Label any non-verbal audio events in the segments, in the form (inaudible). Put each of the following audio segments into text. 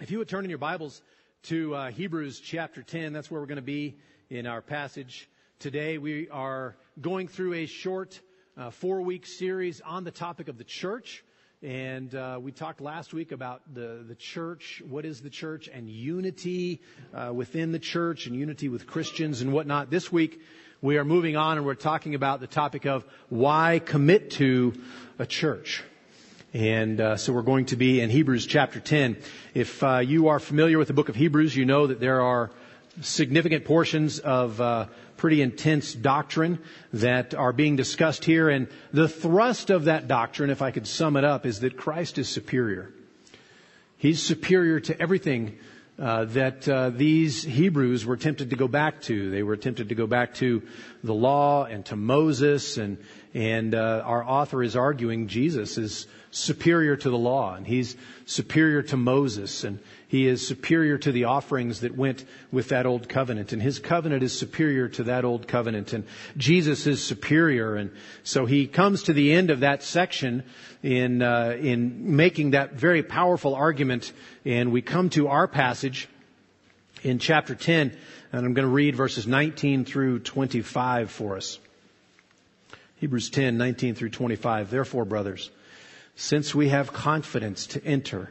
If you would turn in your Bibles to uh, Hebrews chapter 10, that's where we're going to be in our passage today. We are going through a short uh, four week series on the topic of the church. And uh, we talked last week about the, the church, what is the church, and unity uh, within the church and unity with Christians and whatnot. This week we are moving on and we're talking about the topic of why commit to a church. And uh, so we're going to be in Hebrews chapter 10. If uh, you are familiar with the book of Hebrews, you know that there are significant portions of uh, pretty intense doctrine that are being discussed here. And the thrust of that doctrine, if I could sum it up, is that Christ is superior. He's superior to everything uh, that uh, these Hebrews were tempted to go back to. They were tempted to go back to the law and to Moses, and and uh, our author is arguing Jesus is superior to the law, and he's superior to Moses, and he is superior to the offerings that went with that old covenant, and his covenant is superior to that old covenant, and Jesus is superior, and so he comes to the end of that section in uh, in making that very powerful argument, and we come to our passage in chapter 10, and I'm going to read verses 19 through 25 for us. Hebrews 10, 19 through 25. Therefore, brothers, since we have confidence to enter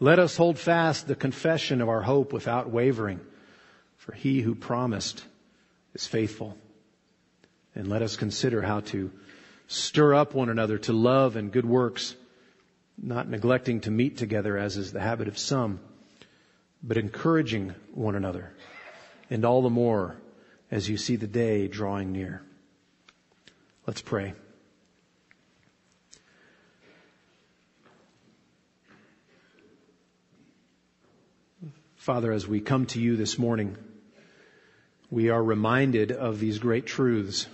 Let us hold fast the confession of our hope without wavering, for he who promised is faithful. And let us consider how to stir up one another to love and good works, not neglecting to meet together as is the habit of some, but encouraging one another, and all the more as you see the day drawing near. Let's pray. Father, as we come to you this morning, we are reminded of these great truths.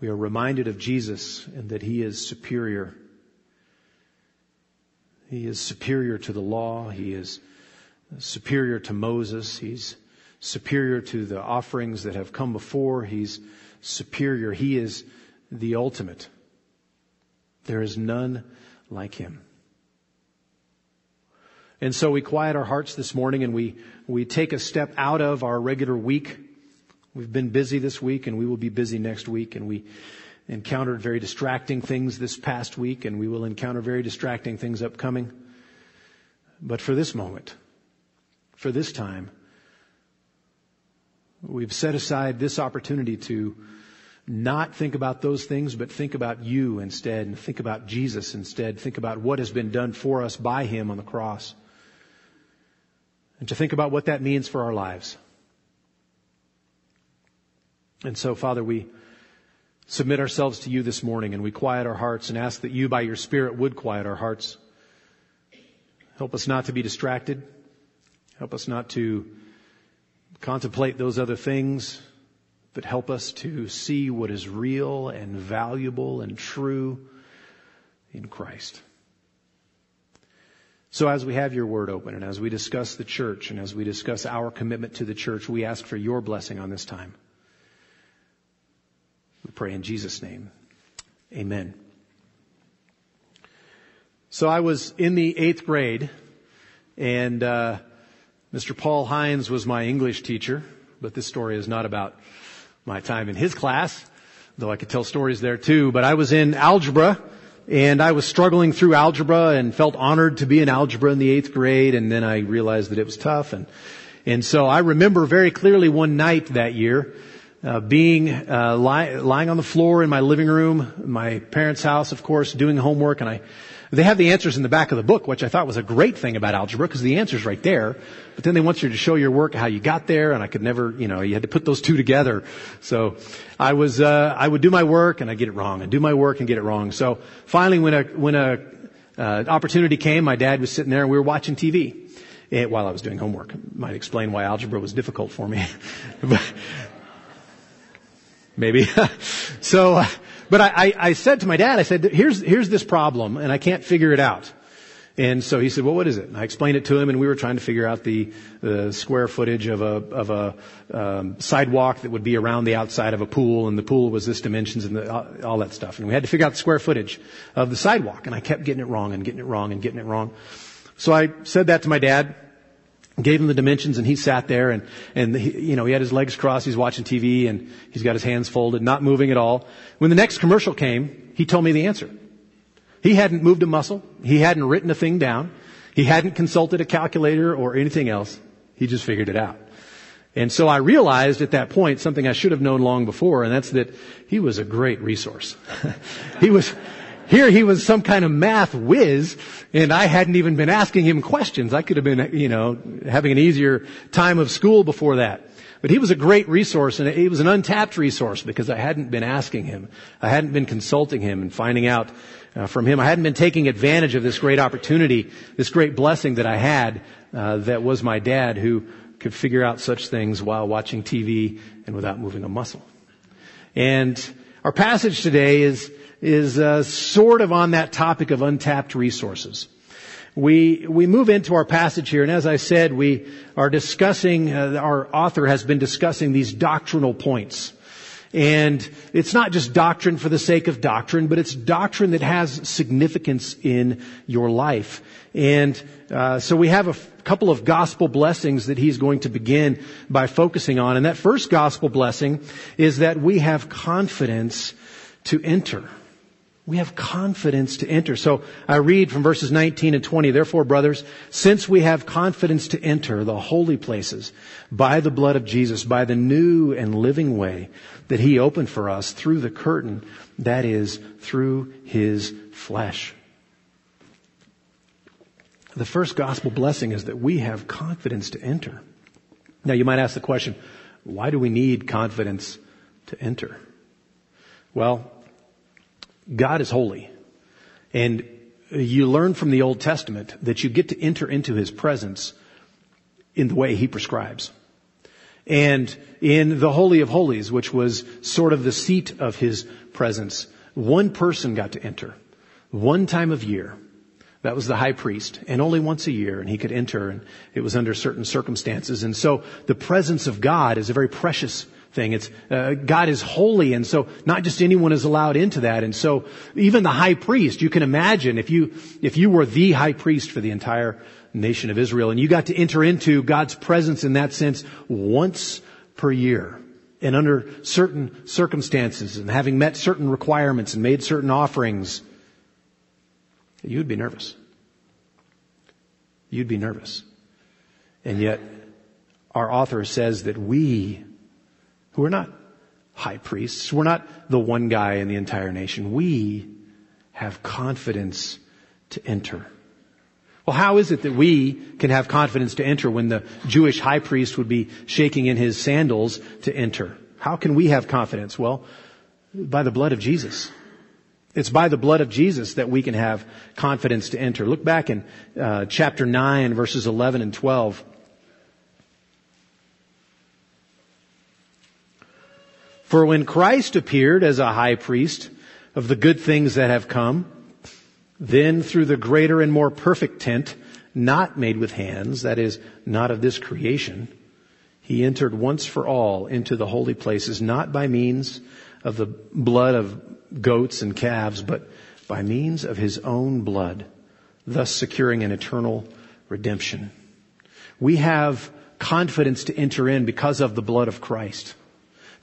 We are reminded of Jesus and that He is superior. He is superior to the law. He is superior to Moses. He's superior to the offerings that have come before. He's superior. He is the ultimate. There is none like Him. And so we quiet our hearts this morning and we, we take a step out of our regular week. We've been busy this week and we will be busy next week and we encountered very distracting things this past week and we will encounter very distracting things upcoming. But for this moment, for this time, we've set aside this opportunity to not think about those things, but think about you instead and think about Jesus instead. Think about what has been done for us by Him on the cross and to think about what that means for our lives. And so, Father, we submit ourselves to you this morning and we quiet our hearts and ask that you, by your Spirit, would quiet our hearts. Help us not to be distracted. Help us not to contemplate those other things, but help us to see what is real and valuable and true in Christ. So as we have your word open and as we discuss the church and as we discuss our commitment to the church, we ask for your blessing on this time. We pray in Jesus' name. Amen. So I was in the eighth grade and uh, Mr. Paul Hines was my English teacher, but this story is not about my time in his class, though I could tell stories there too. But I was in algebra and I was struggling through algebra and felt honored to be in algebra in the eighth grade. And then I realized that it was tough. And, and so I remember very clearly one night that year, uh, being uh, lie, lying on the floor in my living room, my parents' house, of course, doing homework, and I they have the answers in the back of the book, which I thought was a great thing about algebra because the answer's right there. But then they want you to show your work how you got there, and I could never, you know, you had to put those two together. So I was, uh, I would do my work and I get it wrong, and do my work and get it wrong. So finally, when a when a uh, opportunity came, my dad was sitting there and we were watching TV. And while I was doing homework, might explain why algebra was difficult for me. (laughs) maybe. (laughs) so, uh, but I, I, I said to my dad, I said, here's, here's this problem and I can't figure it out. And so he said, well, what is it? And I explained it to him and we were trying to figure out the, the square footage of a, of a, um, sidewalk that would be around the outside of a pool and the pool was this dimensions and the, all that stuff. And we had to figure out the square footage of the sidewalk and I kept getting it wrong and getting it wrong and getting it wrong. So I said that to my dad gave him the dimensions and he sat there and, and he, you know, he had his legs crossed, he's watching TV and he's got his hands folded, not moving at all. When the next commercial came, he told me the answer. He hadn't moved a muscle. He hadn't written a thing down. He hadn't consulted a calculator or anything else. He just figured it out. And so I realized at that point something I should have known long before, and that's that he was a great resource. (laughs) he was, here he was some kind of math whiz, and I hadn't even been asking him questions. I could have been, you know, having an easier time of school before that. But he was a great resource, and he was an untapped resource because I hadn't been asking him. I hadn't been consulting him and finding out uh, from him. I hadn't been taking advantage of this great opportunity, this great blessing that I had uh, that was my dad who could figure out such things while watching TV and without moving a muscle. And our passage today is is uh, sort of on that topic of untapped resources. We we move into our passage here, and as I said, we are discussing. Uh, our author has been discussing these doctrinal points. And it's not just doctrine for the sake of doctrine, but it's doctrine that has significance in your life. And uh, so we have a f- couple of gospel blessings that he's going to begin by focusing on. And that first gospel blessing is that we have confidence to enter. We have confidence to enter. So I read from verses 19 and 20, therefore brothers, since we have confidence to enter the holy places by the blood of Jesus, by the new and living way that he opened for us through the curtain, that is, through his flesh. The first gospel blessing is that we have confidence to enter. Now you might ask the question, why do we need confidence to enter? Well, God is holy. And you learn from the Old Testament that you get to enter into His presence in the way He prescribes. And in the Holy of Holies, which was sort of the seat of His presence, one person got to enter. One time of year. That was the high priest. And only once a year, and he could enter, and it was under certain circumstances. And so the presence of God is a very precious thing. It's uh, God is holy, and so not just anyone is allowed into that. And so even the high priest, you can imagine if you if you were the high priest for the entire nation of Israel, and you got to enter into God's presence in that sense once per year. And under certain circumstances and having met certain requirements and made certain offerings, you would be nervous. You'd be nervous. And yet, our author says that we who are not high priests. We're not the one guy in the entire nation. We have confidence to enter. Well, how is it that we can have confidence to enter when the Jewish high priest would be shaking in his sandals to enter? How can we have confidence? Well, by the blood of Jesus. It's by the blood of Jesus that we can have confidence to enter. Look back in uh, chapter 9, verses 11 and 12. For when Christ appeared as a high priest of the good things that have come, then through the greater and more perfect tent, not made with hands, that is, not of this creation, he entered once for all into the holy places, not by means of the blood of goats and calves, but by means of his own blood, thus securing an eternal redemption. We have confidence to enter in because of the blood of Christ.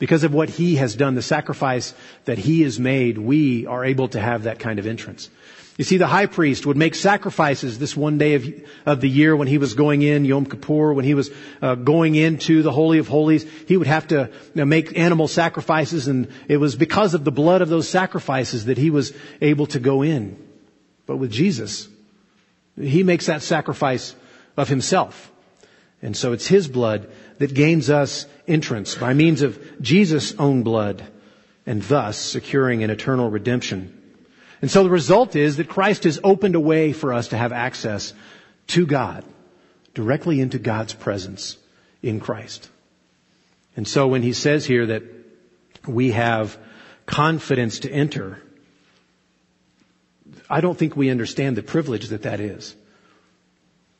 Because of what He has done, the sacrifice that He has made, we are able to have that kind of entrance. You see, the high priest would make sacrifices this one day of, of the year when he was going in, Yom Kippur, when he was uh, going into the Holy of Holies. He would have to you know, make animal sacrifices, and it was because of the blood of those sacrifices that he was able to go in. But with Jesus, he makes that sacrifice of himself. And so it's his blood that gains us entrance by means of Jesus' own blood and thus securing an eternal redemption. And so the result is that Christ has opened a way for us to have access to God, directly into God's presence in Christ. And so when he says here that we have confidence to enter, I don't think we understand the privilege that that is.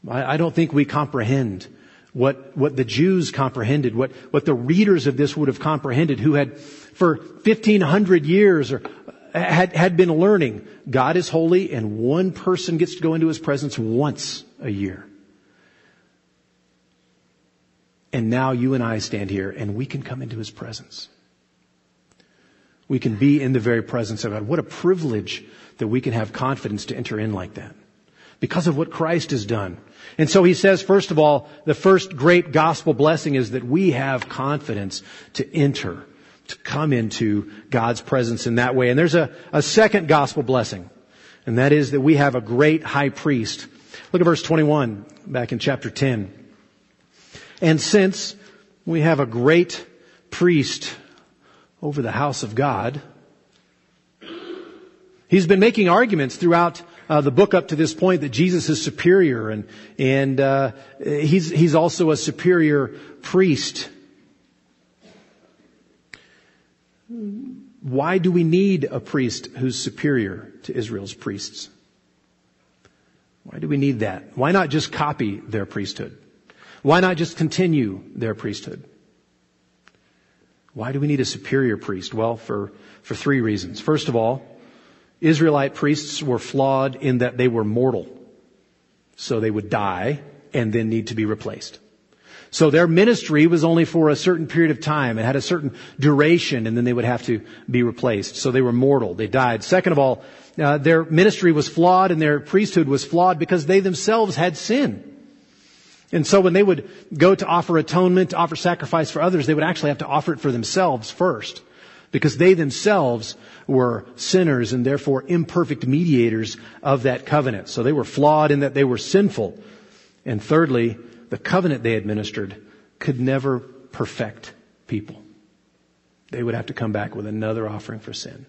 I, don't think we comprehend what, what the Jews comprehended, what, what the readers of this would have comprehended who had for 1500 years or had, had been learning God is holy and one person gets to go into his presence once a year. And now you and I stand here and we can come into his presence. We can be in the very presence of God. What a privilege that we can have confidence to enter in like that. Because of what Christ has done. And so he says, first of all, the first great gospel blessing is that we have confidence to enter, to come into God's presence in that way. And there's a, a second gospel blessing, and that is that we have a great high priest. Look at verse 21 back in chapter 10. And since we have a great priest over the house of God, he's been making arguments throughout uh, the book up to this point that Jesus is superior and and uh, he's he's also a superior priest. Why do we need a priest who's superior to Israel's priests? Why do we need that? Why not just copy their priesthood? Why not just continue their priesthood? Why do we need a superior priest? Well, for, for three reasons. First of all, Israelite priests were flawed in that they were mortal. So they would die and then need to be replaced. So their ministry was only for a certain period of time. It had a certain duration and then they would have to be replaced. So they were mortal. They died. Second of all, uh, their ministry was flawed and their priesthood was flawed because they themselves had sin. And so when they would go to offer atonement, to offer sacrifice for others, they would actually have to offer it for themselves first. Because they themselves were sinners and therefore imperfect mediators of that covenant. So they were flawed in that they were sinful. And thirdly, the covenant they administered could never perfect people. They would have to come back with another offering for sin,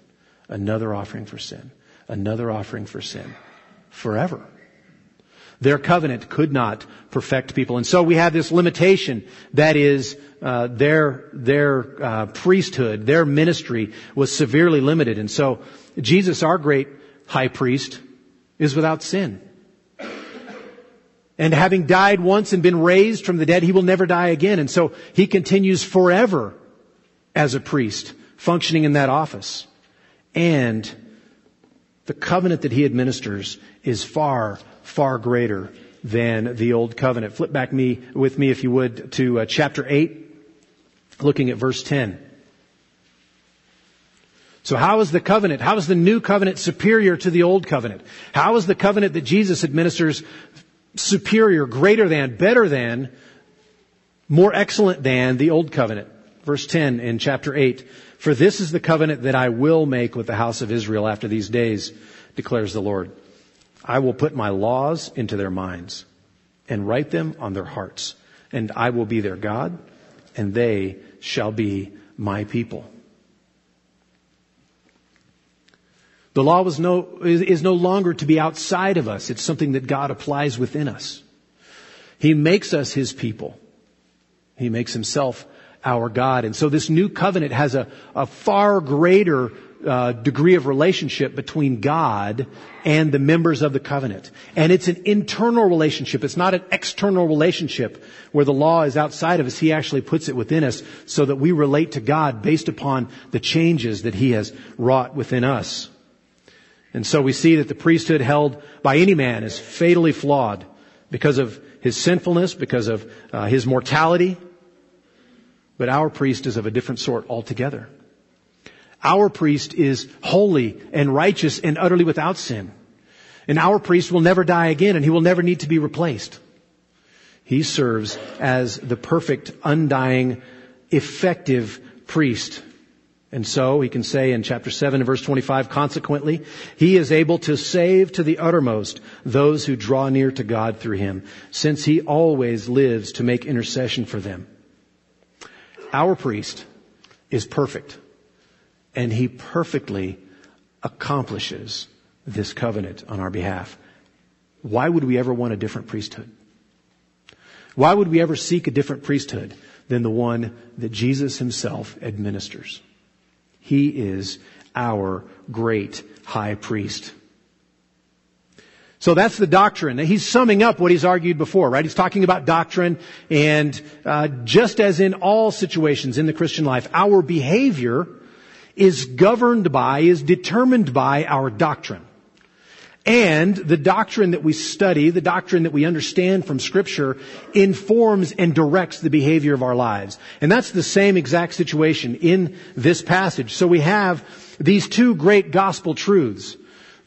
another offering for sin, another offering for sin, forever. Their covenant could not perfect people. And so we have this limitation that is uh, their their uh, priesthood, their ministry was severely limited. And so Jesus, our great high priest, is without sin. And having died once and been raised from the dead, he will never die again. And so he continues forever as a priest, functioning in that office. And the covenant that he administers is far far greater than the old covenant. Flip back me with me if you would to uh, chapter 8 looking at verse 10. So how is the covenant, how is the new covenant superior to the old covenant? How is the covenant that Jesus administers superior, greater than, better than, more excellent than the old covenant? Verse 10 in chapter 8. For this is the covenant that I will make with the house of Israel after these days, declares the Lord. I will put my laws into their minds and write them on their hearts. And I will be their God and they shall be my people. The law was no, is no longer to be outside of us. It's something that God applies within us. He makes us His people. He makes Himself our God. And so this new covenant has a, a far greater uh, degree of relationship between God and the members of the covenant. And it's an internal relationship. It's not an external relationship where the law is outside of us. He actually puts it within us so that we relate to God based upon the changes that He has wrought within us. And so we see that the priesthood held by any man is fatally flawed because of his sinfulness, because of uh, his mortality. But our priest is of a different sort altogether. Our priest is holy and righteous and utterly without sin. And our priest will never die again and he will never need to be replaced. He serves as the perfect, undying, effective priest. And so he can say in chapter 7 and verse 25, consequently, he is able to save to the uttermost those who draw near to God through him, since he always lives to make intercession for them. Our priest is perfect and he perfectly accomplishes this covenant on our behalf. Why would we ever want a different priesthood? Why would we ever seek a different priesthood than the one that Jesus himself administers? He is our great high priest. So that's the doctrine. He's summing up what he's argued before, right? He's talking about doctrine, and uh, just as in all situations in the Christian life, our behavior is governed by, is determined by our doctrine. And the doctrine that we study, the doctrine that we understand from scripture informs and directs the behavior of our lives. And that's the same exact situation in this passage. So we have these two great gospel truths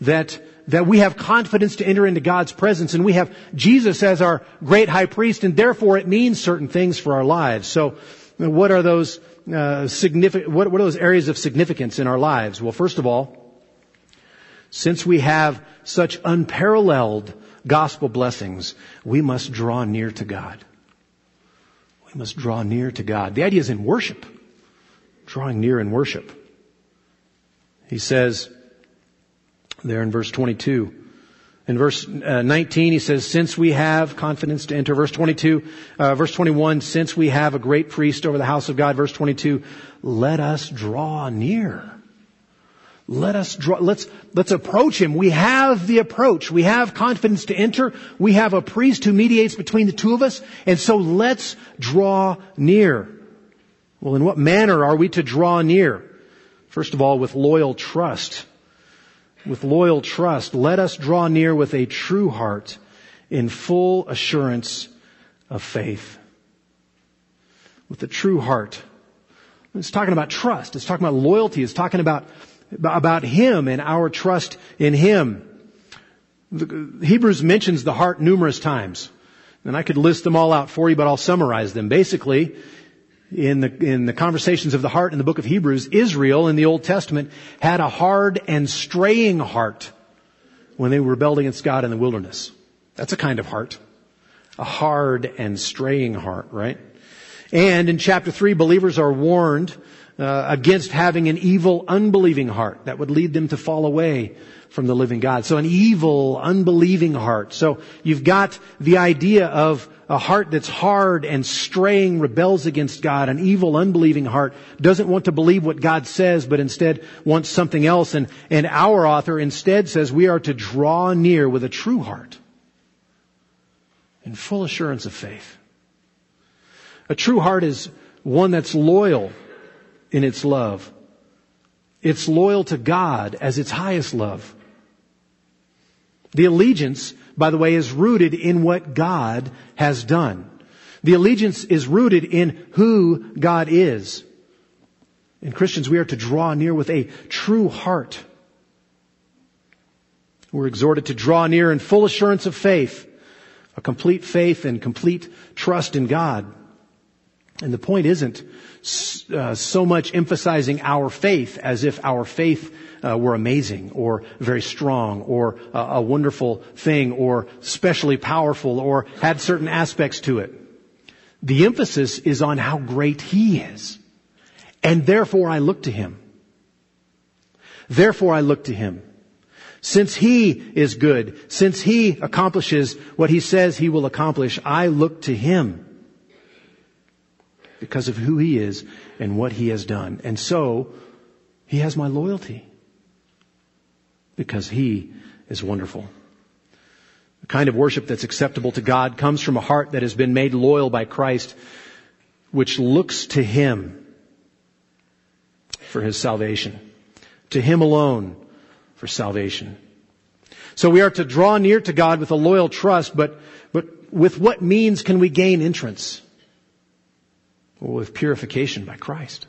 that that we have confidence to enter into God's presence and we have Jesus as our great high priest and therefore it means certain things for our lives. So what are those uh, significant, what, what are those areas of significance in our lives? Well, first of all, since we have such unparalleled gospel blessings, we must draw near to God. We must draw near to God. The idea is in worship. Drawing near in worship. He says there in verse 22, in verse uh, 19, he says, since we have confidence to enter. Verse 22, uh, verse 21, since we have a great priest over the house of God. Verse 22, let us draw near. Let us draw, let's, let's approach him. We have the approach. We have confidence to enter. We have a priest who mediates between the two of us. And so let's draw near. Well, in what manner are we to draw near? First of all, with loyal trust with loyal trust, let us draw near with a true heart in full assurance of faith. With a true heart. It's talking about trust. It's talking about loyalty. It's talking about, about Him and our trust in Him. The, Hebrews mentions the heart numerous times. And I could list them all out for you, but I'll summarize them. Basically, in the, in the conversations of the heart in the book of Hebrews, Israel in the Old Testament had a hard and straying heart when they rebelled against God in the wilderness. That's a kind of heart. A hard and straying heart, right? And in chapter 3, believers are warned uh, against having an evil, unbelieving heart that would lead them to fall away from the living God. So an evil, unbelieving heart. So you've got the idea of a heart that's hard and straying rebels against God, an evil, unbelieving heart, doesn't want to believe what God says, but instead wants something else. And, and our author instead says we are to draw near with a true heart in full assurance of faith. A true heart is one that's loyal in its love. It's loyal to God as its highest love. The allegiance by the way, is rooted in what God has done. The allegiance is rooted in who God is. In Christians, we are to draw near with a true heart. We're exhorted to draw near in full assurance of faith, a complete faith and complete trust in God. And the point isn't uh, so much emphasizing our faith as if our faith uh, were amazing or very strong or uh, a wonderful thing or specially powerful or had certain aspects to it. The emphasis is on how great He is. And therefore I look to Him. Therefore I look to Him. Since He is good, since He accomplishes what He says He will accomplish, I look to Him because of who He is and what He has done. And so, He has my loyalty because He is wonderful. The kind of worship that's acceptable to God comes from a heart that has been made loyal by Christ, which looks to Him for His salvation. To Him alone for salvation. So we are to draw near to God with a loyal trust, but, but with what means can we gain entrance? Well, with purification by Christ.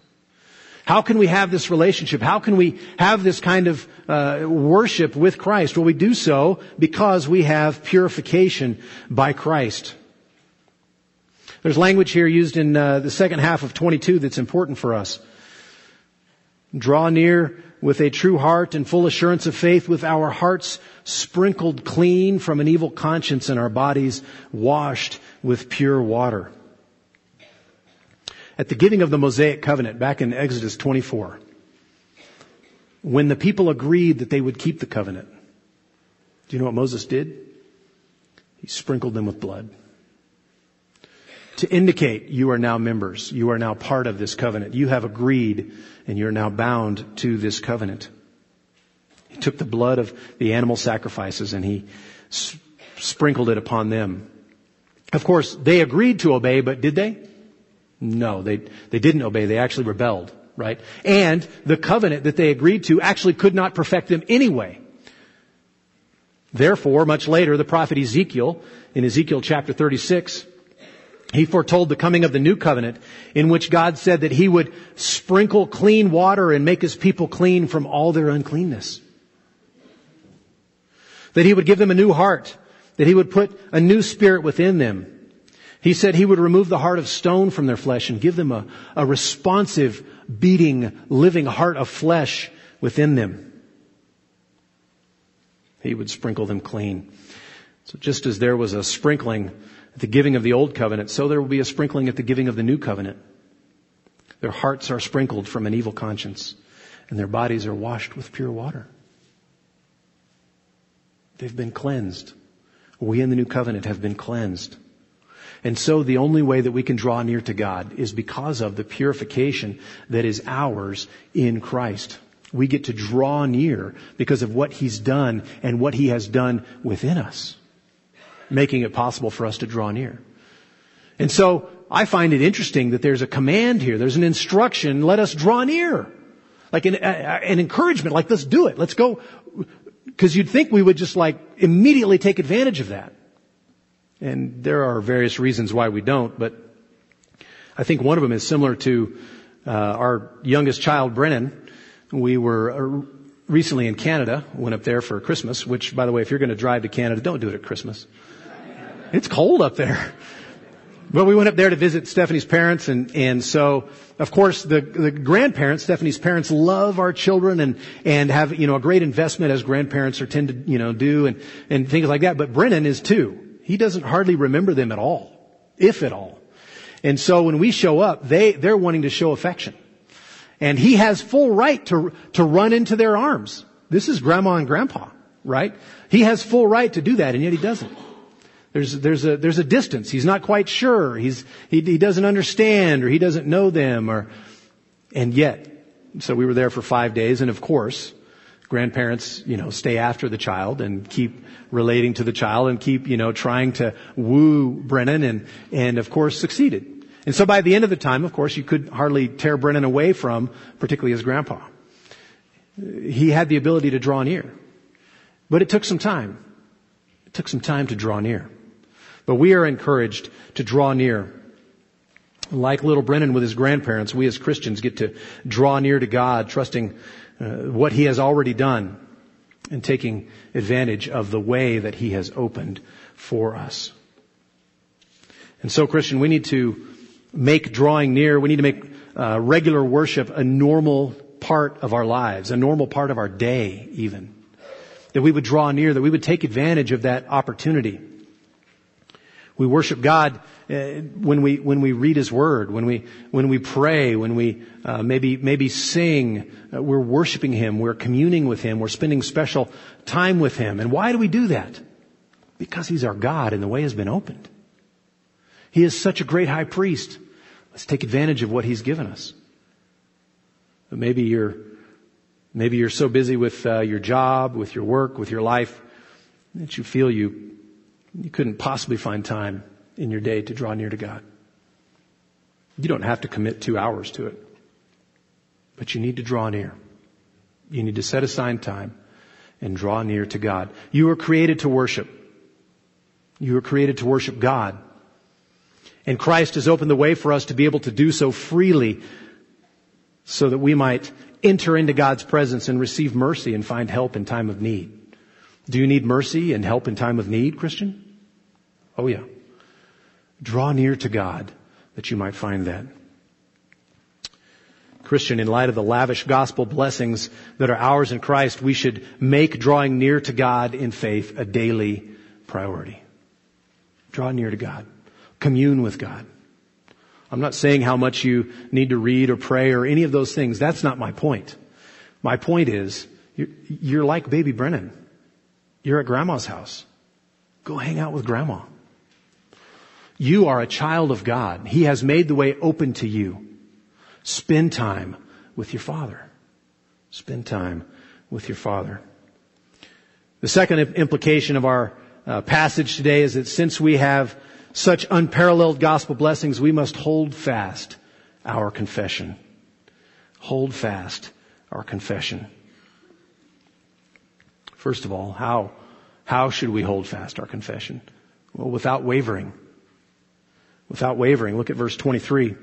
How can we have this relationship? How can we have this kind of uh, worship with Christ? Well, we do so because we have purification by Christ. There's language here used in uh, the second half of 22 that's important for us. Draw near with a true heart and full assurance of faith with our hearts sprinkled clean from an evil conscience and our bodies washed with pure water at the giving of the Mosaic covenant back in Exodus 24, when the people agreed that they would keep the covenant, do you know what Moses did? He sprinkled them with blood. to indicate you are now members. You are now part of this covenant. You have agreed and you're now bound to this covenant. He took the blood of the animal sacrifices and he sprinkled it upon them. Of course, they agreed to obey, but did they? No, they, they didn't obey. They actually rebelled, right? And the covenant that they agreed to actually could not perfect them anyway. Therefore, much later, the prophet Ezekiel, in Ezekiel chapter 36, he foretold the coming of the new covenant in which God said that he would sprinkle clean water and make his people clean from all their uncleanness. That he would give them a new heart, that he would put a new spirit within them. He said he would remove the heart of stone from their flesh and give them a, a responsive, beating, living heart of flesh within them. He would sprinkle them clean. So just as there was a sprinkling at the giving of the old covenant, so there will be a sprinkling at the giving of the new covenant. Their hearts are sprinkled from an evil conscience and their bodies are washed with pure water. They've been cleansed. We in the new covenant have been cleansed. And so the only way that we can draw near to God is because of the purification that is ours in Christ. We get to draw near because of what He's done and what He has done within us, making it possible for us to draw near. And so I find it interesting that there's a command here. There's an instruction. Let us draw near. Like an, an encouragement. Like let's do it. Let's go. Cause you'd think we would just like immediately take advantage of that. And there are various reasons why we don't, but I think one of them is similar to uh, our youngest child, Brennan. We were uh, recently in Canada, went up there for Christmas, which, by the way, if you're going to drive to Canada, don't do it at Christmas. It's cold up there. But we went up there to visit Stephanie's parents, and and so of course the the grandparents, Stephanie's parents, love our children and and have you know a great investment as grandparents are tend to you know do and and things like that. But Brennan is too. He doesn't hardly remember them at all, if at all. And so when we show up, they, they're wanting to show affection. And he has full right to, to run into their arms. This is grandma and grandpa, right? He has full right to do that, and yet he doesn't. There's, there's a, there's a distance. He's not quite sure. He's, he, he doesn't understand or he doesn't know them or, and yet, so we were there for five days and of course, grandparents, you know, stay after the child and keep relating to the child and keep, you know, trying to woo Brennan and, and of course succeeded. And so by the end of the time, of course, you could hardly tear Brennan away from, particularly his grandpa. He had the ability to draw near. But it took some time. It took some time to draw near. But we are encouraged to draw near. Like little Brennan with his grandparents, we as Christians get to draw near to God, trusting uh, what he has already done and taking advantage of the way that he has opened for us. And so, Christian, we need to make drawing near, we need to make uh, regular worship a normal part of our lives, a normal part of our day, even. That we would draw near, that we would take advantage of that opportunity. We worship God uh, when we when we read His Word, when we when we pray, when we uh, maybe maybe sing. Uh, we're worshiping Him. We're communing with Him. We're spending special time with Him. And why do we do that? Because He's our God, and the way has been opened. He is such a great High Priest. Let's take advantage of what He's given us. But maybe you're maybe you're so busy with uh, your job, with your work, with your life that you feel you you couldn't possibly find time in your day to draw near to God. You don't have to commit two hours to it, but you need to draw near. You need to set aside time and draw near to God. You were created to worship. You were created to worship God. And Christ has opened the way for us to be able to do so freely so that we might enter into God's presence and receive mercy and find help in time of need. Do you need mercy and help in time of need, Christian? Oh yeah. Draw near to God that you might find that. Christian, in light of the lavish gospel blessings that are ours in Christ, we should make drawing near to God in faith a daily priority. Draw near to God. Commune with God. I'm not saying how much you need to read or pray or any of those things. That's not my point. My point is, you're, you're like baby Brennan. You're at grandma's house. Go hang out with grandma. You are a child of God. He has made the way open to you. Spend time with your Father. Spend time with your Father. The second implication of our uh, passage today is that since we have such unparalleled gospel blessings, we must hold fast our confession. Hold fast our confession. First of all, how, how should we hold fast our confession? Well, without wavering. Without wavering. Look at verse 23.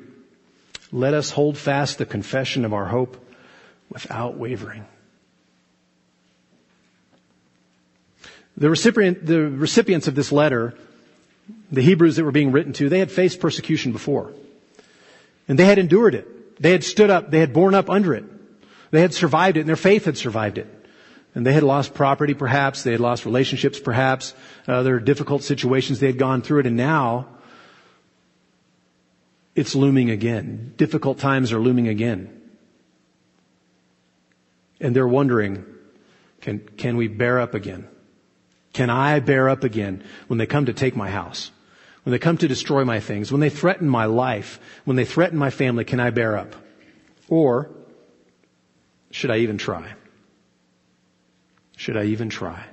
Let us hold fast the confession of our hope without wavering. The recipient, the recipients of this letter, the Hebrews that were being written to, they had faced persecution before. And they had endured it. They had stood up. They had borne up under it. They had survived it and their faith had survived it. And they had lost property perhaps. They had lost relationships perhaps. Uh, Other difficult situations. They had gone through it and now it's looming again. Difficult times are looming again. And they're wondering, can, can we bear up again? Can I bear up again when they come to take my house? When they come to destroy my things? When they threaten my life? When they threaten my family, can I bear up? Or should I even try? Should I even try?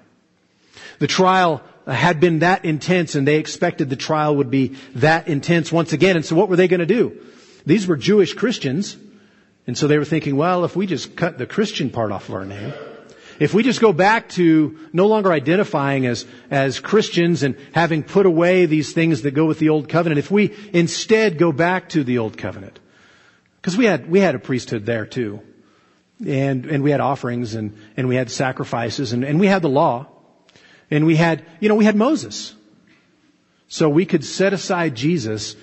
The trial had been that intense and they expected the trial would be that intense once again. And so what were they going to do? These were Jewish Christians. And so they were thinking, well, if we just cut the Christian part off of our name, if we just go back to no longer identifying as, as Christians and having put away these things that go with the old covenant, if we instead go back to the old covenant, because we had, we had a priesthood there too. And, and we had offerings and, and we had sacrifices and, and we had the law. And we had, you know, we had Moses. So we could set aside Jesus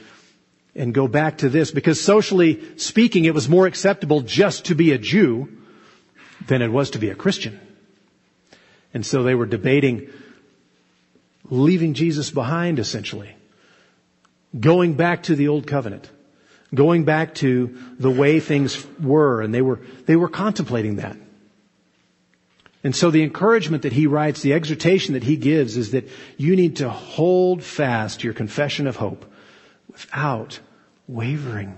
and go back to this because socially speaking, it was more acceptable just to be a Jew than it was to be a Christian. And so they were debating leaving Jesus behind essentially. Going back to the old covenant. Going back to the way things were and they were, they were contemplating that. And so the encouragement that he writes, the exhortation that he gives is that you need to hold fast your confession of hope without wavering.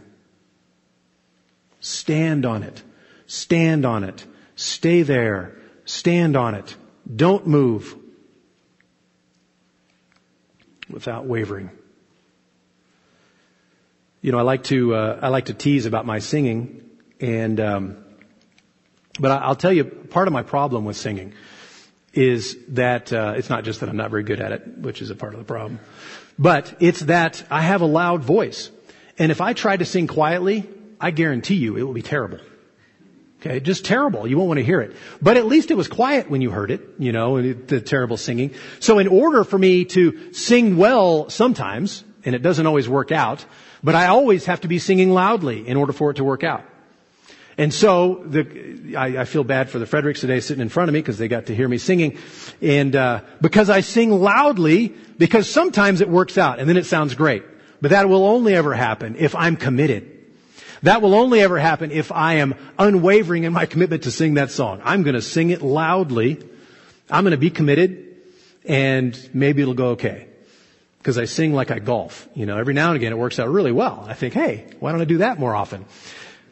Stand on it. Stand on it. Stay there. Stand on it. Don't move without wavering. You know, I like to uh, I like to tease about my singing, and um, but I'll tell you, part of my problem with singing is that uh, it's not just that I'm not very good at it, which is a part of the problem, but it's that I have a loud voice, and if I try to sing quietly, I guarantee you it will be terrible. Okay, just terrible. You won't want to hear it. But at least it was quiet when you heard it, you know, the terrible singing. So in order for me to sing well sometimes, and it doesn't always work out, but I always have to be singing loudly in order for it to work out. And so the, I, I, feel bad for the Fredericks today sitting in front of me because they got to hear me singing, and uh, because I sing loudly, because sometimes it works out and then it sounds great. But that will only ever happen if I'm committed. That will only ever happen if I am unwavering in my commitment to sing that song. I'm going to sing it loudly. I'm going to be committed and maybe it'll go okay. Because I sing like I golf. You know, every now and again it works out really well. I think, hey, why don't I do that more often?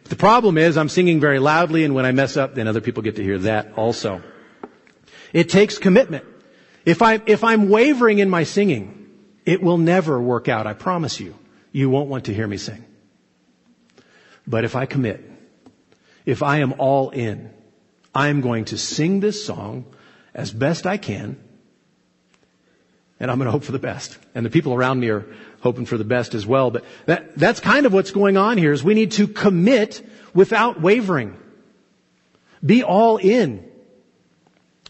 But the problem is I'm singing very loudly and when I mess up, then other people get to hear that also. It takes commitment. If I, if I'm wavering in my singing, it will never work out. I promise you. You won't want to hear me sing. But if I commit, if I am all in, I'm going to sing this song as best I can, and I'm going to hope for the best. And the people around me are hoping for the best as well. But that, that's kind of what's going on here is we need to commit without wavering. Be all in.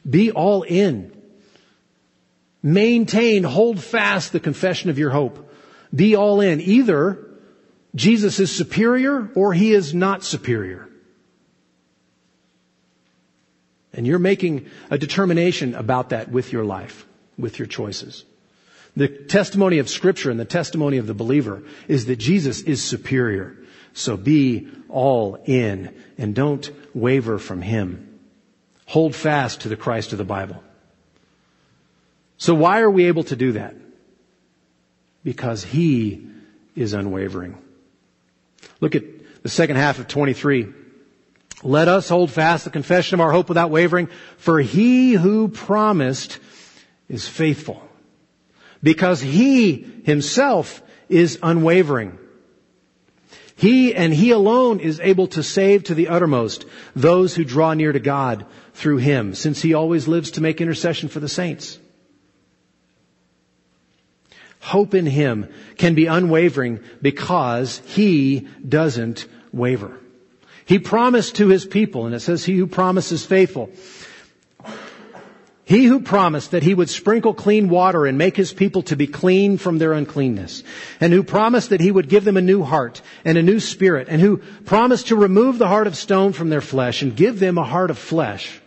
Be all in. Maintain, hold fast the confession of your hope. Be all in. Either Jesus is superior or he is not superior. And you're making a determination about that with your life, with your choices. The testimony of scripture and the testimony of the believer is that Jesus is superior. So be all in and don't waver from him. Hold fast to the Christ of the Bible. So why are we able to do that? because he is unwavering. Look at the second half of 23. Let us hold fast the confession of our hope without wavering, for he who promised is faithful. Because he himself is unwavering. He and He alone is able to save to the uttermost those who draw near to God through Him, since He always lives to make intercession for the saints. Hope in Him can be unwavering because He doesn't waver. He promised to His people, and it says, He who promises faithful. He who promised that he would sprinkle clean water and make his people to be clean from their uncleanness, and who promised that he would give them a new heart and a new spirit, and who promised to remove the heart of stone from their flesh and give them a heart of flesh,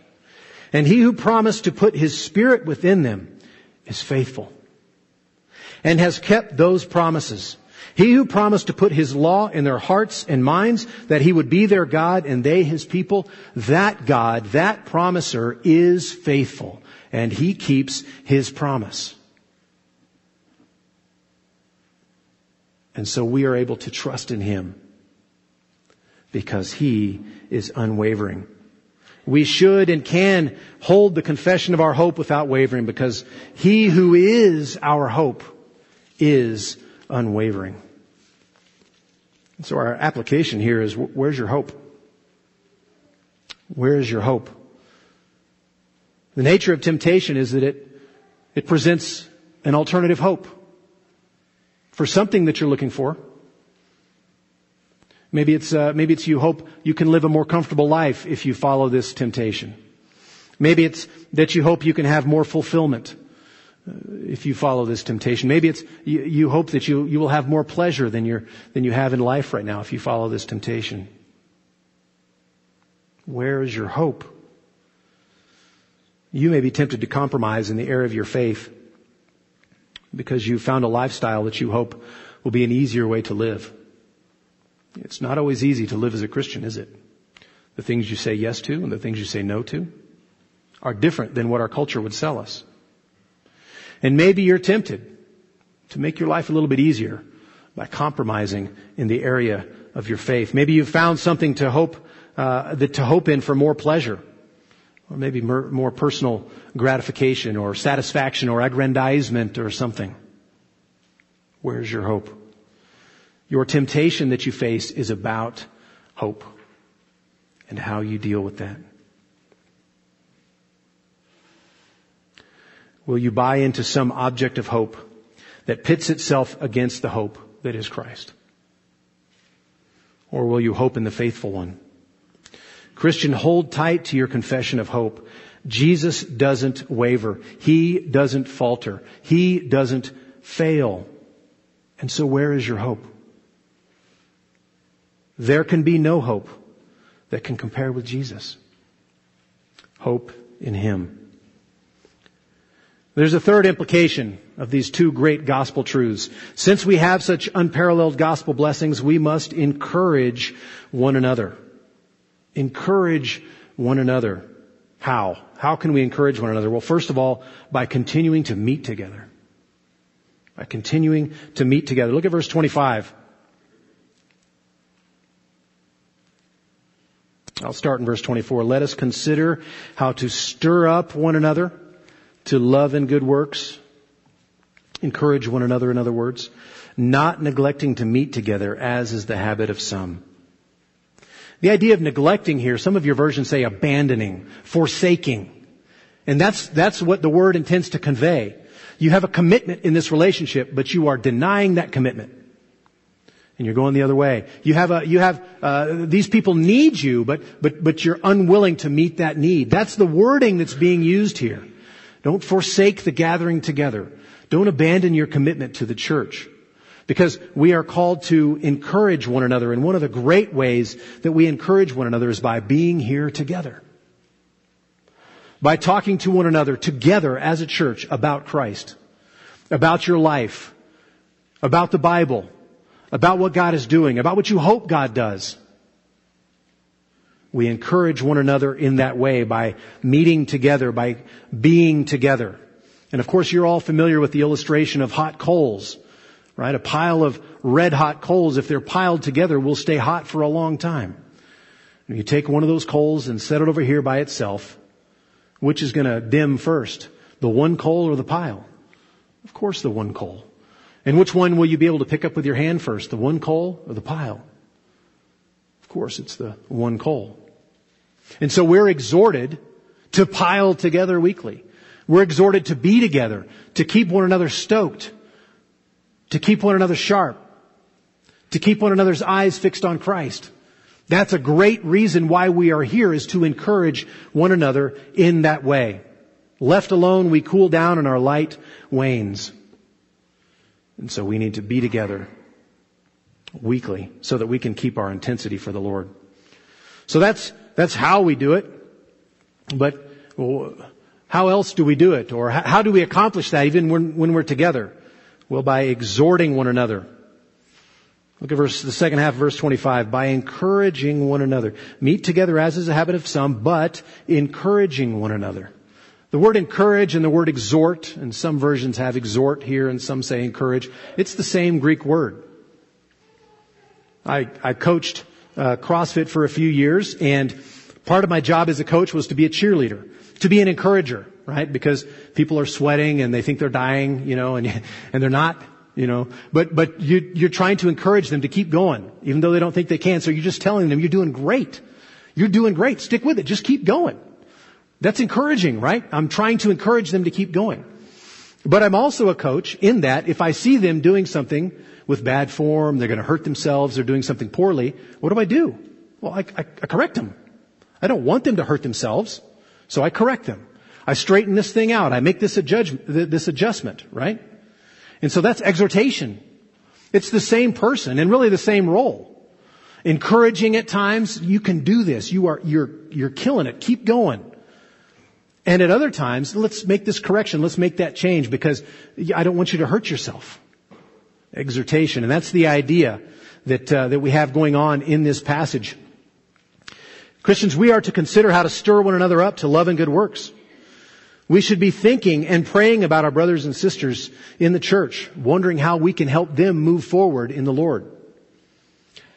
and he who promised to put his spirit within them is faithful and has kept those promises. He who promised to put his law in their hearts and minds, that he would be their God and they his people, that God, that promiser is faithful and he keeps his promise. And so we are able to trust in him because he is unwavering. We should and can hold the confession of our hope without wavering because he who is our hope is unwavering. So our application here is where's your hope? Where is your hope? The nature of temptation is that it, it presents an alternative hope for something that you're looking for. Maybe it's, uh, maybe it's you hope you can live a more comfortable life if you follow this temptation. Maybe it's that you hope you can have more fulfillment Uh, if you follow this temptation. Maybe it's you, you hope that you, you will have more pleasure than, you than you have in life right now if you follow this temptation. Where is your hope? You may be tempted to compromise in the area of your faith because you found a lifestyle that you hope will be an easier way to live. It's not always easy to live as a Christian, is it? The things you say yes to and the things you say no to are different than what our culture would sell us. And maybe you're tempted to make your life a little bit easier by compromising in the area of your faith. Maybe you've found something to hope, uh, that to hope in for more pleasure or maybe more personal gratification or satisfaction or aggrandizement or something. Where's your hope? Your temptation that you face is about hope and how you deal with that. Will you buy into some object of hope that pits itself against the hope that is Christ? Or will you hope in the faithful one? Christian, hold tight to your confession of hope. Jesus doesn't waver. He doesn't falter. He doesn't fail. And so where is your hope? There can be no hope that can compare with Jesus. Hope in Him. There's a third implication of these two great gospel truths. Since we have such unparalleled gospel blessings, we must encourage one another encourage one another. How? How can we encourage one another? Well, first of all, by continuing to meet together. By continuing to meet together. Look at verse 25. I'll start in verse 24. Let us consider how to stir up one another to love and good works. Encourage one another, in other words. Not neglecting to meet together as is the habit of some the idea of neglecting here, some of your versions say abandoning, forsaking. And that's, that's what the word intends to convey. You have a commitment in this relationship, but you are denying that commitment. And you're going the other way. You have a, you have, uh, these people need you, but, but, but you're unwilling to meet that need. That's the wording that's being used here. Don't forsake the gathering together. Don't abandon your commitment to the church. Because we are called to encourage one another. And one of the great ways that we encourage one another is by being here together. By talking to one another together as a church about Christ, about your life, about the Bible, about what God is doing, about what you hope God does. We encourage one another in that way by meeting together, by being together. And of course, you're all familiar with the illustration of hot coals right? A pile of red hot coals, if they're piled together, will stay hot for a long time. And you take one of those coals and set it over here by itself. Which is going to dim first? The one coal or the pile? Of course the one coal. And which one will you be able to pick up with your hand first? The one coal or the pile? Of course it's the one coal. And so we're exhorted to pile together weekly. We're exhorted to be together, to keep one another stoked, to keep one another sharp, to keep one another's eyes fixed on Christ. That's a great reason why we are here is to encourage one another in that way. Left alone, we cool down and our light wanes. And so we need to be together weekly so that we can keep our intensity for the Lord. So that's, that's how we do it. But how else do we do it? Or how do we accomplish that even when, when we're together? Well, by exhorting one another. Look at verse, the second half of verse 25. By encouraging one another. Meet together as is a habit of some, but encouraging one another. The word encourage and the word exhort, and some versions have exhort here and some say encourage. It's the same Greek word. I, I coached uh, CrossFit for a few years and part of my job as a coach was to be a cheerleader, to be an encourager, right? Because people are sweating and they think they're dying, you know, and, (laughs) and they're not you know. But, but you, you're trying to encourage them to keep going, even though they don't think they can. So you're just telling them, you're doing great. You're doing great. Stick with it. Just keep going. That's encouraging, right? I'm trying to encourage them to keep going. But I'm also a coach in that if I see them doing something with bad form, they're going to hurt themselves, they're doing something poorly, what do I do? Well, I, I, I correct them. I don't want them to hurt themselves, so I correct them. I straighten this thing out. I make this, this adjustment, right? And so that's exhortation. It's the same person and really the same role. Encouraging at times, you can do this. You are, you're, you're killing it. Keep going. And at other times, let's make this correction. Let's make that change because I don't want you to hurt yourself. Exhortation. And that's the idea that, uh, that we have going on in this passage. Christians, we are to consider how to stir one another up to love and good works. We should be thinking and praying about our brothers and sisters in the church, wondering how we can help them move forward in the Lord.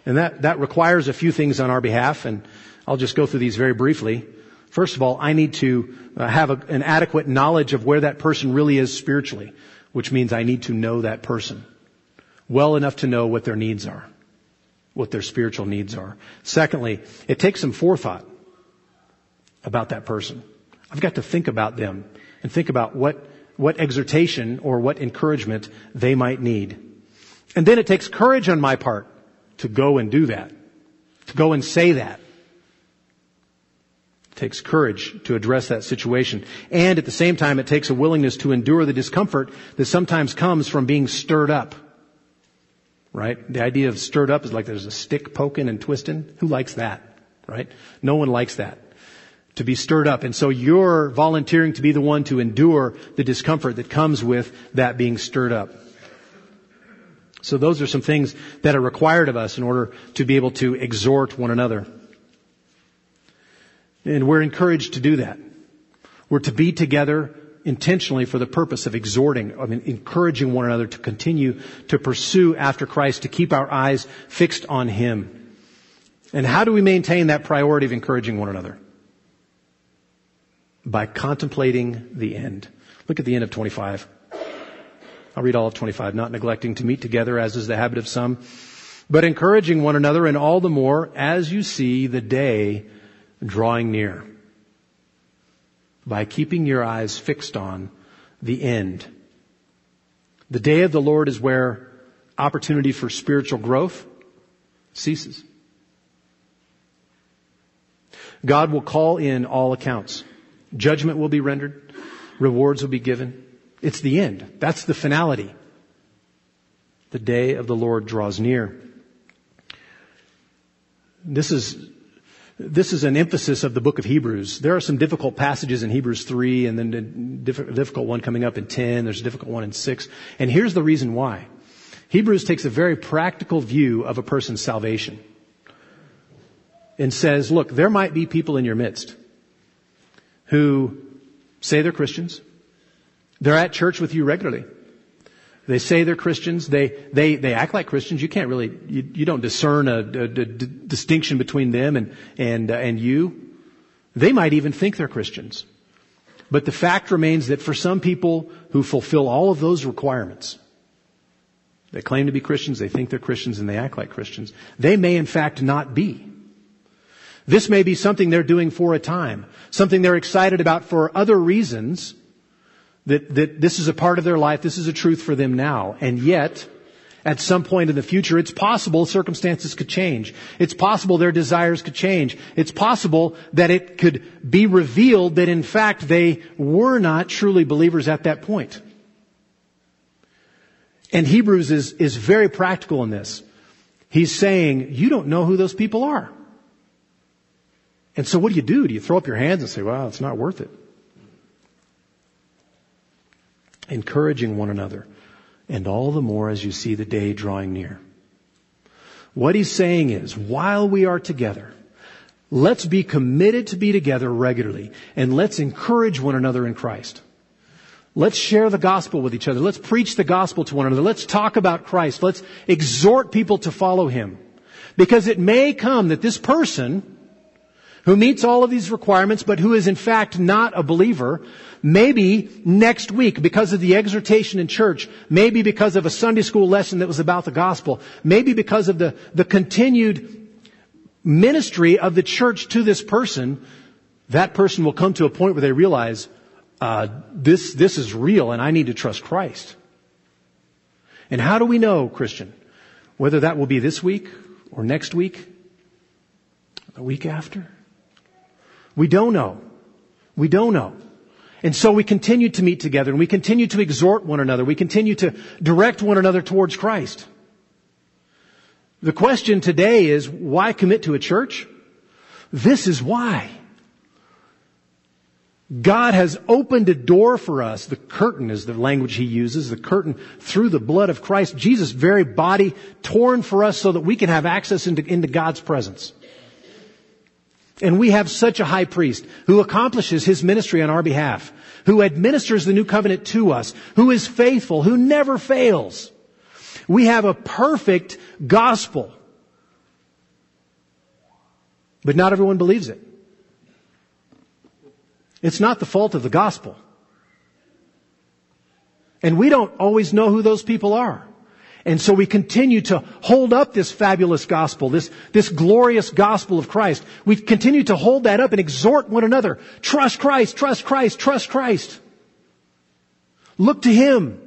And that, that requires a few things on our behalf, and I'll just go through these very briefly. First of all, I need to uh, have a, an adequate knowledge of where that person really is spiritually, which means I need to know that person well enough to know what their needs are, what their spiritual needs are. Secondly, it takes some forethought about that person. I've got to think about them and think about what, what exhortation or what encouragement they might need. And then it takes courage on my part to go and do that, to go and say that. It takes courage to address that situation. And at the same time, it takes a willingness to endure the discomfort that sometimes comes from being stirred up. Right? The idea of stirred up is like there's a stick poking and twisting. Who likes that? Right? No one likes that to be stirred up. And so you're volunteering to be the one to endure the discomfort that comes with that being stirred up. So those are some things that are required of us in order to be able to exhort one another. And we're encouraged to do that. We're to be together intentionally for the purpose of exhorting, I mean, encouraging one another to continue to pursue after Christ, to keep our eyes fixed on Him. And how do we maintain that priority of encouraging one another? by contemplating the end. Look at the end of 25. I'll read all of 25. Not neglecting to meet together as is the habit of some, but encouraging one another and all the more as you see the day drawing near. By keeping your eyes fixed on the end. The day of the Lord is where opportunity for spiritual growth ceases. God will call in all accounts. Judgment will be rendered. Rewards will be given. It's the end. That's the finality. The day of the Lord draws near. This is, this is an emphasis of the book of Hebrews. There are some difficult passages in Hebrews 3 and then a difficult one coming up in 10. There's a difficult one in 6. And here's the reason why. Hebrews takes a very practical view of a person's salvation and says, look, there might be people in your midst who say they're Christians. They're at church with you regularly. They say they're Christians. They, they, they act like Christians. You can't really, you, you don't discern a, a, a distinction between them and, and, uh, and you. They might even think they're Christians. But the fact remains that for some people who fulfill all of those requirements, they claim to be Christians, they think they're Christians, and they act like Christians, they may in fact not be. This may be something they're doing for a time, something they're excited about for other reasons, that, that this is a part of their life, this is a truth for them now. And yet, at some point in the future, it's possible circumstances could change. It's possible their desires could change. It's possible that it could be revealed that in fact they were not truly believers at that point. And Hebrews is, is very practical in this. He's saying, you don't know who those people are. And so what do you do? Do you throw up your hands and say, well, it's not worth it? Encouraging one another, and all the more as you see the day drawing near. What he's saying is, while we are together, let's be committed to be together regularly, and let's encourage one another in Christ. Let's share the gospel with each other. Let's preach the gospel to one another. Let's talk about Christ. Let's exhort people to follow him. Because it may come that this person, who meets all of these requirements, but who is in fact not a believer, Maybe next week, because of the exhortation in church, maybe because of a Sunday school lesson that was about the gospel, maybe because of the, the continued ministry of the church to this person, that person will come to a point where they realize, uh, this, this is real and I need to trust Christ. And how do we know, Christian, whether that will be this week or next week, the week after? We don't know. We don't know. And so we continue to meet together and we continue to exhort one another. We continue to direct one another towards Christ. The question today is, why commit to a church? This is why. God has opened a door for us. The curtain is the language he uses. The curtain through the blood of Christ. Jesus' very body torn for us so that we can have access into, into God's presence. And we have such a high priest who accomplishes his ministry on our behalf, who administers the new covenant to us, who is faithful, who never fails. We have a perfect gospel. But not everyone believes it. It's not the fault of the gospel. And we don't always know who those people are. And so we continue to hold up this fabulous gospel, this, this glorious gospel of Christ. We continue to hold that up and exhort one another. Trust Christ, trust Christ, trust Christ. Look to Him.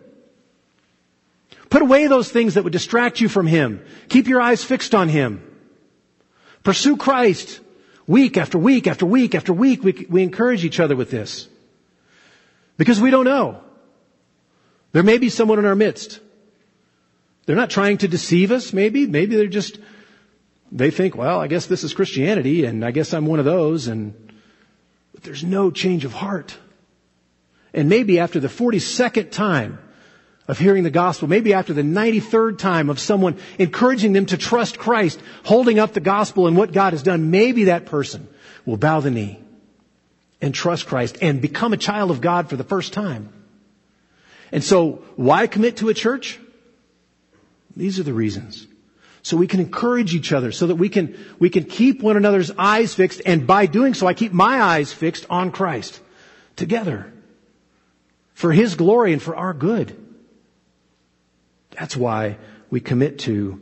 Put away those things that would distract you from Him. Keep your eyes fixed on Him. Pursue Christ. Week after week after week after week, we, we encourage each other with this. Because we don't know. There may be someone in our midst they're not trying to deceive us, maybe. Maybe they're just, they think, well, I guess this is Christianity and I guess I'm one of those and, but there's no change of heart. And maybe after the 42nd time of hearing the gospel, maybe after the 93rd time of someone encouraging them to trust Christ, holding up the gospel and what God has done, maybe that person will bow the knee and trust Christ and become a child of God for the first time. And so, why commit to a church? These are the reasons. So we can encourage each other so that we can, we can keep one another's eyes fixed and by doing so I keep my eyes fixed on Christ together for His glory and for our good. That's why we commit to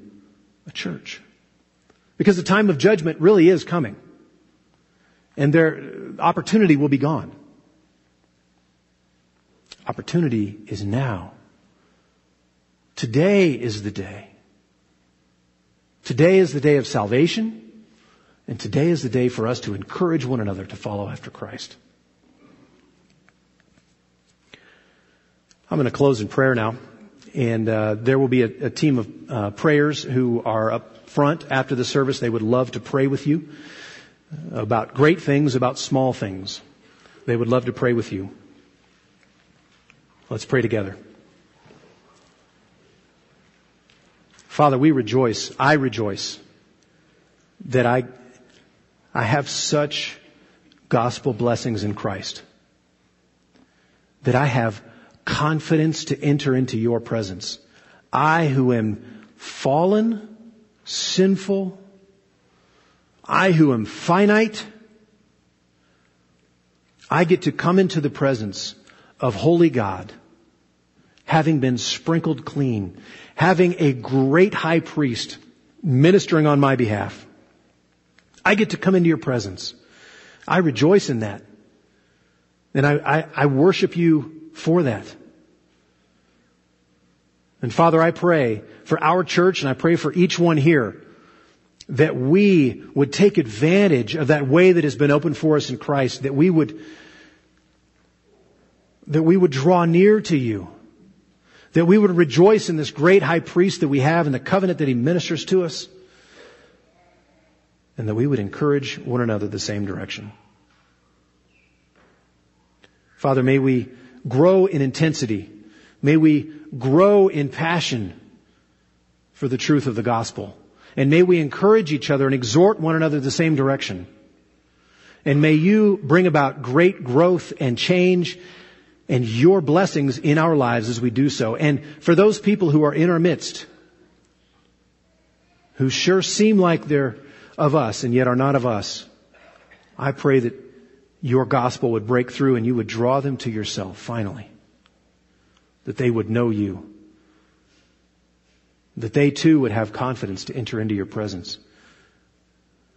a church. Because the time of judgment really is coming. And their opportunity will be gone. Opportunity is now. Today is the day. Today is the day of salvation, and today is the day for us to encourage one another to follow after Christ. I'm going to close in prayer now, and uh, there will be a, a team of uh, prayers who are up front after the service. They would love to pray with you about great things, about small things. They would love to pray with you. Let's pray together. Father, we rejoice. I rejoice that I, I have such gospel blessings in Christ. That I have confidence to enter into your presence. I who am fallen, sinful, I who am finite, I get to come into the presence of holy God, having been sprinkled clean, having a great high priest ministering on my behalf. I get to come into your presence. I rejoice in that. And I, I, I worship you for that. And Father, I pray for our church and I pray for each one here that we would take advantage of that way that has been opened for us in Christ, that we would, that we would draw near to you, that we would rejoice in this great high priest that we have and the covenant that he ministers to us, and that we would encourage one another the same direction. Father, may we grow in intensity. May we grow in passion for the truth of the gospel. And may we encourage each other and exhort one another the same direction. And may you bring about great growth and change and your blessings in our lives as we do so. And for those people who are in our midst, who sure seem like they're of us and yet are not of us, I pray that your gospel would break through and you would draw them to yourself finally. That they would know you that they too would have confidence to enter into your presence.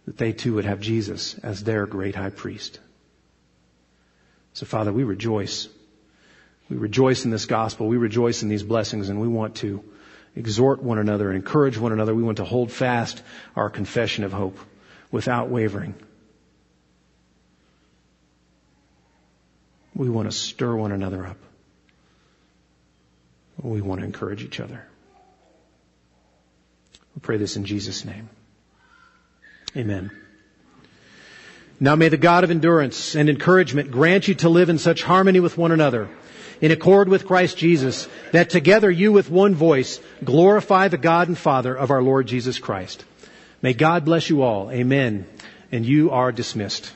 That they too would have Jesus as their great high priest. So Father, we rejoice. We rejoice in this gospel. We rejoice in these blessings and we want to exhort one another and encourage one another. We want to hold fast our confession of hope without wavering. We want to stir one another up. We want to encourage each other. We pray this in Jesus' name. Amen. Now may the God of endurance and encouragement grant you to live in such harmony with one another, in accord with Christ Jesus, that together you with one voice glorify the God and Father of our Lord Jesus Christ. May God bless you all. Amen. And you are dismissed.